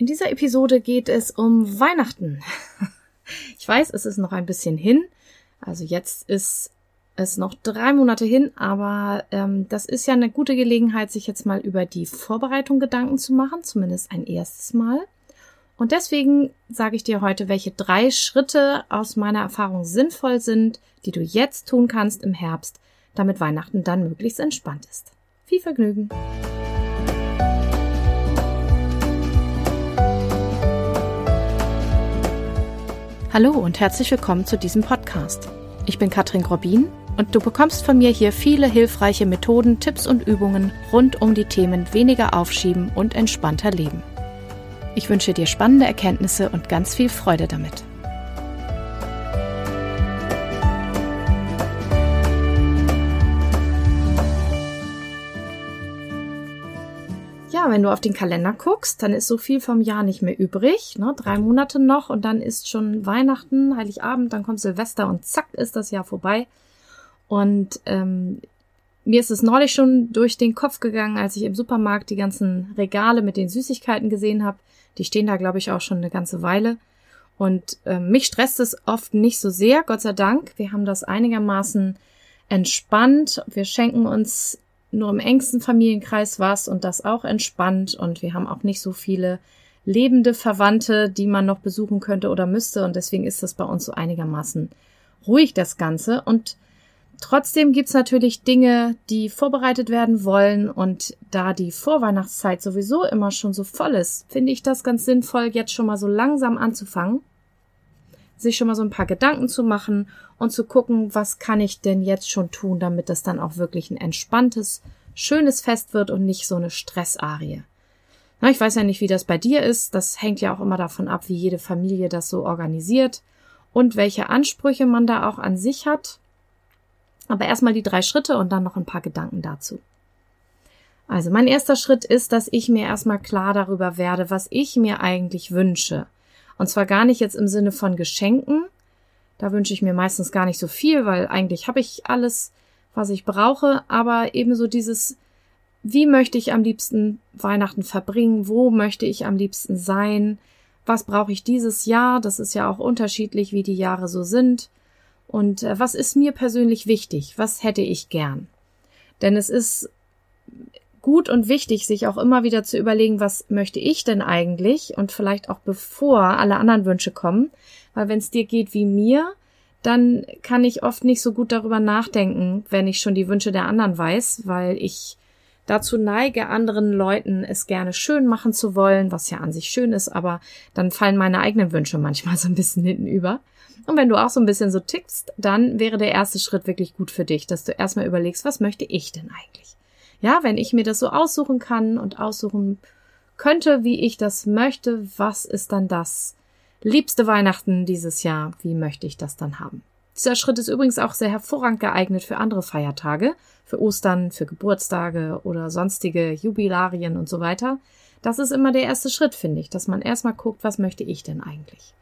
In dieser Episode geht es um Weihnachten. Ich weiß, es ist noch ein bisschen hin. Also jetzt ist es noch drei Monate hin, aber ähm, das ist ja eine gute Gelegenheit, sich jetzt mal über die Vorbereitung Gedanken zu machen, zumindest ein erstes Mal. Und deswegen sage ich dir heute, welche drei Schritte aus meiner Erfahrung sinnvoll sind, die du jetzt tun kannst im Herbst, damit Weihnachten dann möglichst entspannt ist. Viel Vergnügen! Hallo und herzlich willkommen zu diesem Podcast. Ich bin Katrin Grobin und du bekommst von mir hier viele hilfreiche Methoden, Tipps und Übungen rund um die Themen weniger aufschieben und entspannter leben. Ich wünsche dir spannende Erkenntnisse und ganz viel Freude damit. Ja, wenn du auf den Kalender guckst, dann ist so viel vom Jahr nicht mehr übrig. Ne? Drei Monate noch und dann ist schon Weihnachten, Heiligabend, dann kommt Silvester und zack ist das Jahr vorbei. Und ähm, mir ist es neulich schon durch den Kopf gegangen, als ich im Supermarkt die ganzen Regale mit den Süßigkeiten gesehen habe. Die stehen da, glaube ich, auch schon eine ganze Weile. Und äh, mich stresst es oft nicht so sehr, Gott sei Dank. Wir haben das einigermaßen entspannt. Wir schenken uns nur im engsten Familienkreis was und das auch entspannt und wir haben auch nicht so viele lebende Verwandte, die man noch besuchen könnte oder müsste und deswegen ist das bei uns so einigermaßen ruhig das Ganze. Und trotzdem gibt's natürlich Dinge, die vorbereitet werden wollen und da die Vorweihnachtszeit sowieso immer schon so voll ist, finde ich das ganz sinnvoll, jetzt schon mal so langsam anzufangen, sich schon mal so ein paar Gedanken zu machen und zu gucken, was kann ich denn jetzt schon tun, damit das dann auch wirklich ein entspanntes, schönes Fest wird und nicht so eine Stressarie. Na, ich weiß ja nicht, wie das bei dir ist. Das hängt ja auch immer davon ab, wie jede Familie das so organisiert und welche Ansprüche man da auch an sich hat. Aber erstmal die drei Schritte und dann noch ein paar Gedanken dazu. Also mein erster Schritt ist, dass ich mir erstmal klar darüber werde, was ich mir eigentlich wünsche. Und zwar gar nicht jetzt im Sinne von Geschenken, da wünsche ich mir meistens gar nicht so viel, weil eigentlich habe ich alles, was ich brauche, aber ebenso dieses, wie möchte ich am liebsten Weihnachten verbringen, wo möchte ich am liebsten sein, was brauche ich dieses Jahr, das ist ja auch unterschiedlich, wie die Jahre so sind, und äh, was ist mir persönlich wichtig, was hätte ich gern. Denn es ist gut und wichtig, sich auch immer wieder zu überlegen, was möchte ich denn eigentlich und vielleicht auch bevor alle anderen Wünsche kommen, weil wenn es dir geht wie mir, dann kann ich oft nicht so gut darüber nachdenken, wenn ich schon die Wünsche der anderen weiß, weil ich dazu neige, anderen Leuten es gerne schön machen zu wollen, was ja an sich schön ist, aber dann fallen meine eigenen Wünsche manchmal so ein bisschen hinten über. Und wenn du auch so ein bisschen so tickst, dann wäre der erste Schritt wirklich gut für dich, dass du erstmal überlegst, was möchte ich denn eigentlich? Ja, wenn ich mir das so aussuchen kann und aussuchen könnte, wie ich das möchte, was ist dann das, Liebste Weihnachten dieses Jahr, wie möchte ich das dann haben? Dieser Schritt ist übrigens auch sehr hervorragend geeignet für andere Feiertage, für Ostern, für Geburtstage oder sonstige Jubilarien und so weiter. Das ist immer der erste Schritt, finde ich, dass man erstmal guckt, was möchte ich denn eigentlich?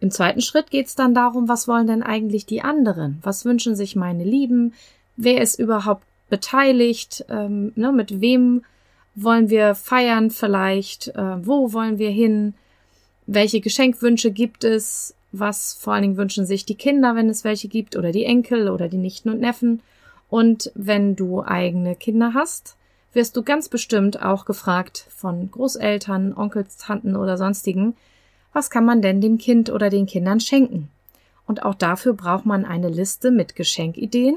Im zweiten Schritt geht es dann darum, was wollen denn eigentlich die anderen? Was wünschen sich meine Lieben? Wer ist überhaupt beteiligt? Ähm, ne, mit wem wollen wir feiern vielleicht? Äh, wo wollen wir hin? Welche Geschenkwünsche gibt es? Was vor allen Dingen wünschen sich die Kinder, wenn es welche gibt, oder die Enkel oder die Nichten und Neffen? Und wenn du eigene Kinder hast, wirst du ganz bestimmt auch gefragt von Großeltern, Onkels, Tanten oder sonstigen, was kann man denn dem Kind oder den Kindern schenken? Und auch dafür braucht man eine Liste mit Geschenkideen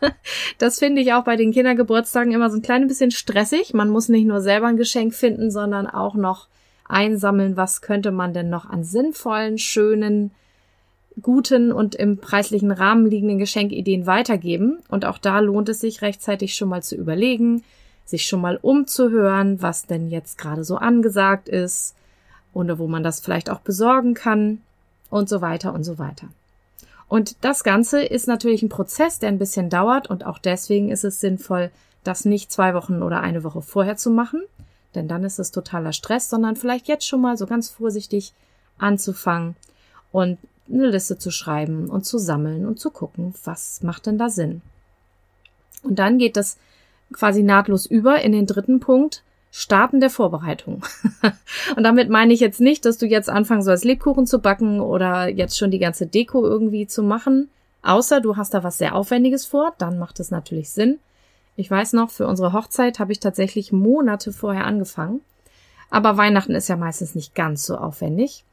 das finde ich auch bei den Kindergeburtstagen immer so ein kleines bisschen stressig. Man muss nicht nur selber ein Geschenk finden, sondern auch noch einsammeln, was könnte man denn noch an sinnvollen, schönen, guten und im preislichen Rahmen liegenden Geschenkideen weitergeben. Und auch da lohnt es sich rechtzeitig schon mal zu überlegen, sich schon mal umzuhören, was denn jetzt gerade so angesagt ist oder wo man das vielleicht auch besorgen kann und so weiter und so weiter. Und das Ganze ist natürlich ein Prozess, der ein bisschen dauert. Und auch deswegen ist es sinnvoll, das nicht zwei Wochen oder eine Woche vorher zu machen, denn dann ist es totaler Stress, sondern vielleicht jetzt schon mal so ganz vorsichtig anzufangen und eine Liste zu schreiben und zu sammeln und zu gucken, was macht denn da Sinn. Und dann geht das quasi nahtlos über in den dritten Punkt, Starten der Vorbereitung. und damit meine ich jetzt nicht, dass du jetzt anfangen sollst, Lebkuchen zu backen oder jetzt schon die ganze Deko irgendwie zu machen. Außer du hast da was sehr Aufwendiges vor, dann macht es natürlich Sinn. Ich weiß noch, für unsere Hochzeit habe ich tatsächlich Monate vorher angefangen. Aber Weihnachten ist ja meistens nicht ganz so aufwendig.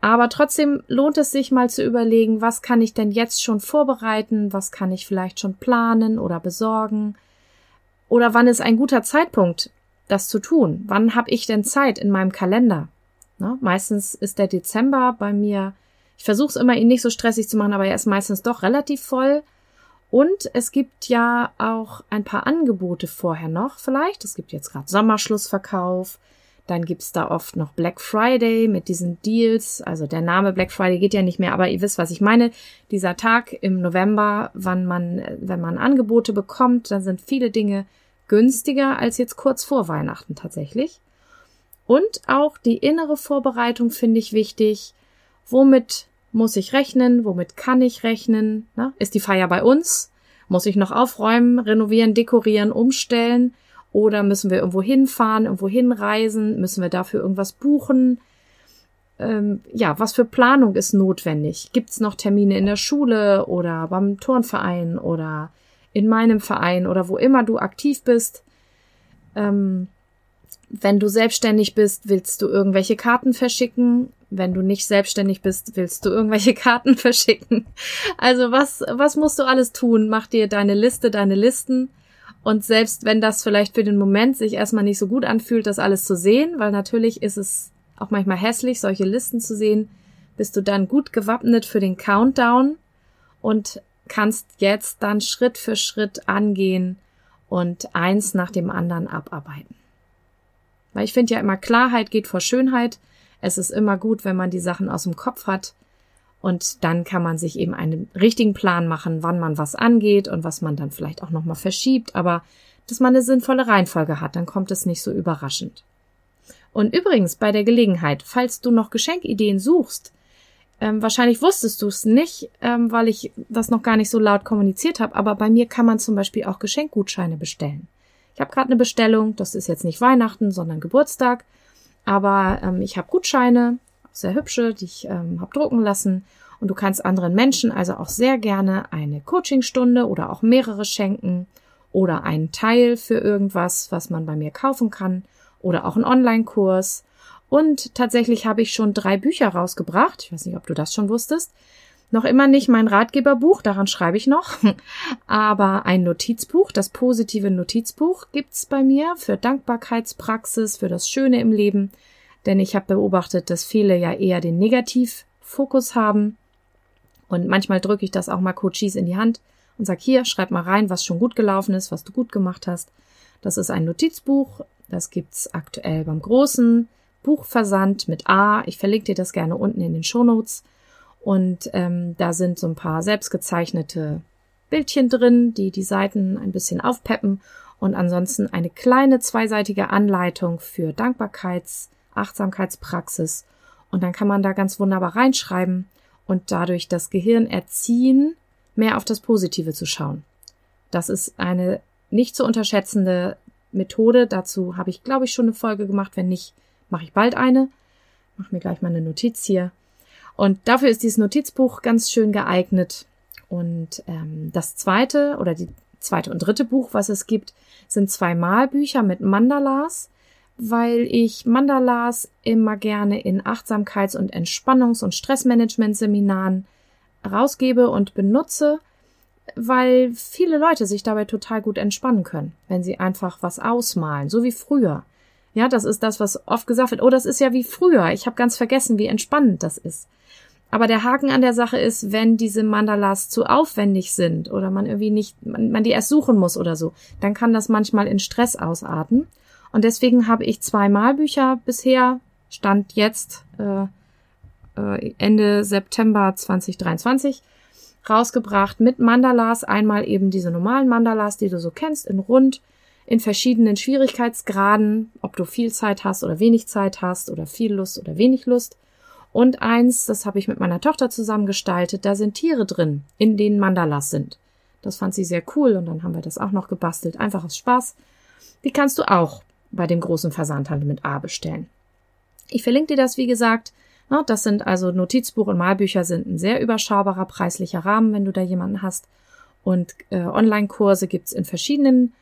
Aber trotzdem lohnt es sich mal zu überlegen, was kann ich denn jetzt schon vorbereiten, was kann ich vielleicht schon planen oder besorgen, oder wann ist ein guter Zeitpunkt, das zu tun? Wann habe ich denn Zeit in meinem Kalender? Ne? Meistens ist der Dezember bei mir, ich versuche es immer, ihn nicht so stressig zu machen, aber er ist meistens doch relativ voll. Und es gibt ja auch ein paar Angebote vorher noch vielleicht. Es gibt jetzt gerade Sommerschlussverkauf. Dann gibt's da oft noch Black Friday mit diesen Deals. Also der Name Black Friday geht ja nicht mehr, aber ihr wisst, was ich meine. Dieser Tag im November, wann man, wenn man Angebote bekommt, dann sind viele Dinge günstiger als jetzt kurz vor Weihnachten tatsächlich. Und auch die innere Vorbereitung finde ich wichtig. Womit muss ich rechnen? Womit kann ich rechnen? Na, ist die Feier bei uns? Muss ich noch aufräumen, renovieren, dekorieren, umstellen? Oder müssen wir irgendwo hinfahren, irgendwo hinreisen? Müssen wir dafür irgendwas buchen? Ähm, ja, was für Planung ist notwendig? Gibt es noch Termine in der Schule oder beim Turnverein oder in meinem Verein oder wo immer du aktiv bist? Ähm, wenn du selbstständig bist, willst du irgendwelche Karten verschicken? Wenn du nicht selbstständig bist, willst du irgendwelche Karten verschicken? Also was, was musst du alles tun? Mach dir deine Liste, deine Listen und selbst wenn das vielleicht für den Moment sich erstmal nicht so gut anfühlt, das alles zu sehen, weil natürlich ist es auch manchmal hässlich, solche Listen zu sehen, bist du dann gut gewappnet für den Countdown und kannst jetzt dann Schritt für Schritt angehen und eins nach dem anderen abarbeiten. Weil ich finde ja immer Klarheit geht vor Schönheit. Es ist immer gut, wenn man die Sachen aus dem Kopf hat und dann kann man sich eben einen richtigen Plan machen, wann man was angeht und was man dann vielleicht auch nochmal verschiebt, aber dass man eine sinnvolle Reihenfolge hat, dann kommt es nicht so überraschend. Und übrigens bei der Gelegenheit, falls du noch Geschenkideen suchst, ähm, wahrscheinlich wusstest du es nicht, ähm, weil ich das noch gar nicht so laut kommuniziert habe, aber bei mir kann man zum Beispiel auch Geschenkgutscheine bestellen. Ich habe gerade eine Bestellung, das ist jetzt nicht Weihnachten, sondern Geburtstag, aber ähm, ich habe Gutscheine sehr hübsche, die ich ähm, habe drucken lassen. Und du kannst anderen Menschen also auch sehr gerne eine Coachingstunde oder auch mehrere schenken oder einen Teil für irgendwas, was man bei mir kaufen kann oder auch einen Online-Kurs. Und tatsächlich habe ich schon drei Bücher rausgebracht. Ich weiß nicht, ob du das schon wusstest. Noch immer nicht mein Ratgeberbuch, daran schreibe ich noch, aber ein Notizbuch, das positive Notizbuch gibt's bei mir für Dankbarkeitspraxis, für das Schöne im Leben, denn ich habe beobachtet, dass viele ja eher den Negativfokus haben. Und manchmal drücke ich das auch mal Coaches in die Hand und sag hier, schreib mal rein, was schon gut gelaufen ist, was du gut gemacht hast. Das ist ein Notizbuch. Das gibt's aktuell beim großen Buchversand mit A. Ich verlinke dir das gerne unten in den Shownotes. Und ähm, da sind so ein paar selbstgezeichnete Bildchen drin, die die Seiten ein bisschen aufpeppen. Und ansonsten eine kleine zweiseitige Anleitung für Dankbarkeits- Achtsamkeitspraxis. Und dann kann man da ganz wunderbar reinschreiben und dadurch das Gehirn erziehen, mehr auf das Positive zu schauen. Das ist eine nicht zu unterschätzende Methode. Dazu habe ich, glaube ich, schon eine Folge gemacht. Wenn nicht, mache ich bald eine. Mach mir gleich mal eine Notiz hier. Und dafür ist dieses Notizbuch ganz schön geeignet. Und ähm, das zweite oder die zweite und dritte Buch, was es gibt, sind zwei Malbücher mit Mandalas weil ich Mandalas immer gerne in Achtsamkeits- und Entspannungs- und Stressmanagement-Seminaren rausgebe und benutze, weil viele Leute sich dabei total gut entspannen können, wenn sie einfach was ausmalen, so wie früher. Ja, das ist das, was oft gesagt wird. Oh, das ist ja wie früher. Ich habe ganz vergessen, wie entspannend das ist. Aber der Haken an der Sache ist, wenn diese Mandalas zu aufwendig sind oder man irgendwie nicht, man, man die erst suchen muss oder so, dann kann das manchmal in Stress ausarten. Und deswegen habe ich zwei Malbücher bisher, Stand jetzt äh, äh, Ende September 2023, rausgebracht mit Mandalas. Einmal eben diese normalen Mandalas, die du so kennst, in rund, in verschiedenen Schwierigkeitsgraden, ob du viel Zeit hast oder wenig Zeit hast oder viel Lust oder wenig Lust. Und eins, das habe ich mit meiner Tochter zusammen gestaltet, da sind Tiere drin, in denen Mandalas sind. Das fand sie sehr cool und dann haben wir das auch noch gebastelt, einfach aus Spaß. Die kannst du auch bei dem großen Versandhandel mit A bestellen. Ich verlinke dir das, wie gesagt. Das sind also Notizbuch und Malbücher sind ein sehr überschaubarer preislicher Rahmen, wenn du da jemanden hast. Und äh, Online-Kurse gibt's in verschiedenen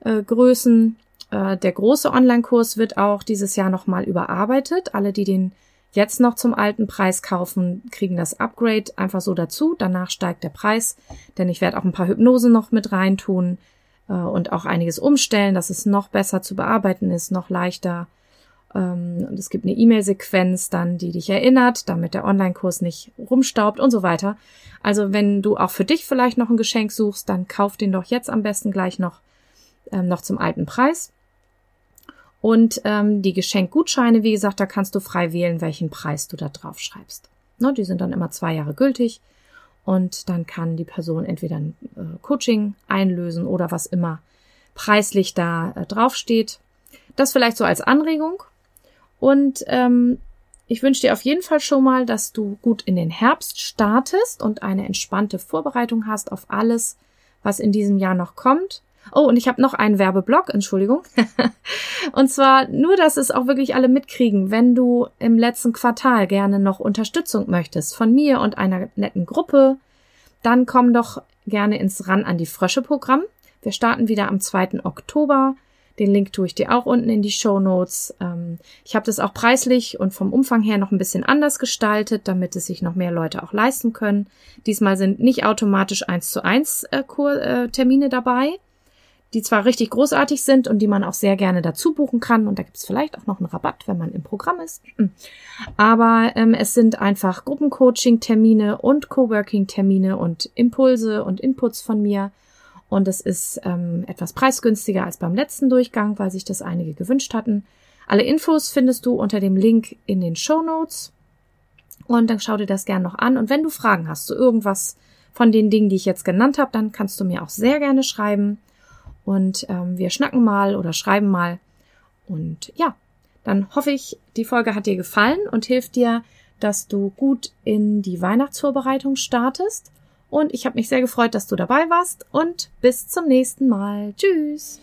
äh, Größen. Äh, der große Online-Kurs wird auch dieses Jahr nochmal überarbeitet. Alle, die den jetzt noch zum alten Preis kaufen, kriegen das Upgrade einfach so dazu. Danach steigt der Preis, denn ich werde auch ein paar Hypnosen noch mit reintun äh, und auch einiges umstellen, dass es noch besser zu bearbeiten ist, noch leichter. Ähm, und es gibt eine E-Mail-Sequenz dann, die dich erinnert, damit der Online-Kurs nicht rumstaubt und so weiter. Also wenn du auch für dich vielleicht noch ein Geschenk suchst, dann kauf den doch jetzt am besten gleich noch, ähm, noch zum alten Preis. Und ähm, die Geschenkgutscheine, wie gesagt, da kannst du frei wählen, welchen Preis du da drauf schreibst. Ne, die sind dann immer zwei Jahre gültig und dann kann die Person entweder ein äh, Coaching einlösen oder was immer preislich da äh, draufsteht. Das vielleicht so als Anregung. Und ähm, ich wünsche dir auf jeden Fall schon mal, dass du gut in den Herbst startest und eine entspannte Vorbereitung hast auf alles, was in diesem Jahr noch kommt. Oh, und ich habe noch einen Werbeblock, Entschuldigung. und zwar nur, dass es auch wirklich alle mitkriegen, wenn du im letzten Quartal gerne noch Unterstützung möchtest von mir und einer netten Gruppe, dann komm doch gerne ins Ran an die Frösche Programm. Wir starten wieder am 2. Oktober. Den Link tue ich dir auch unten in die Show Notes. Ähm, ich habe das auch preislich und vom Umfang her noch ein bisschen anders gestaltet, damit es sich noch mehr Leute auch leisten können. Diesmal sind nicht automatisch eins zu eins äh, äh, Termine dabei, die zwar richtig großartig sind und die man auch sehr gerne dazu buchen kann. Und da gibt es vielleicht auch noch einen Rabatt, wenn man im Programm ist. Hm. Aber ähm, es sind einfach Gruppencoaching-Termine und Coworking-Termine und Impulse und Inputs von mir. Und es ist ähm, etwas preisgünstiger als beim letzten Durchgang, weil sich das einige gewünscht hatten. Alle Infos findest du unter dem Link in den Show Notes. Und dann schau dir das gern noch an. Und wenn du Fragen hast zu irgendwas von den Dingen, die ich jetzt genannt habe, dann kannst du mir auch sehr gerne schreiben und ähm, wir schnacken mal oder schreiben mal. Und ja, dann hoffe ich, die Folge hat dir gefallen und hilft dir, dass du gut in die Weihnachtsvorbereitung startest. Und ich habe mich sehr gefreut, dass du dabei warst und bis zum nächsten Mal. Tschüss.